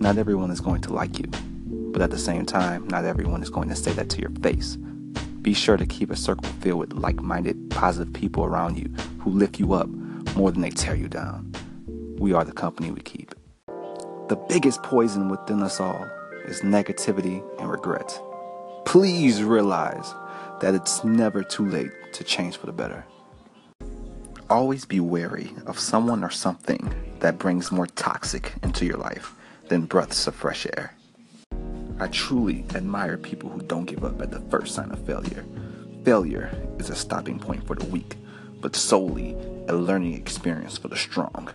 Not everyone is going to like you, but at the same time, not everyone is going to say that to your face. Be sure to keep a circle filled with like minded, positive people around you who lift you up more than they tear you down. We are the company we keep. The biggest poison within us all is negativity and regret. Please realize that it's never too late to change for the better. Always be wary of someone or something that brings more toxic into your life than breaths of fresh air. I truly admire people who don't give up at the first sign of failure. Failure is a stopping point for the weak, but solely a learning experience for the strong.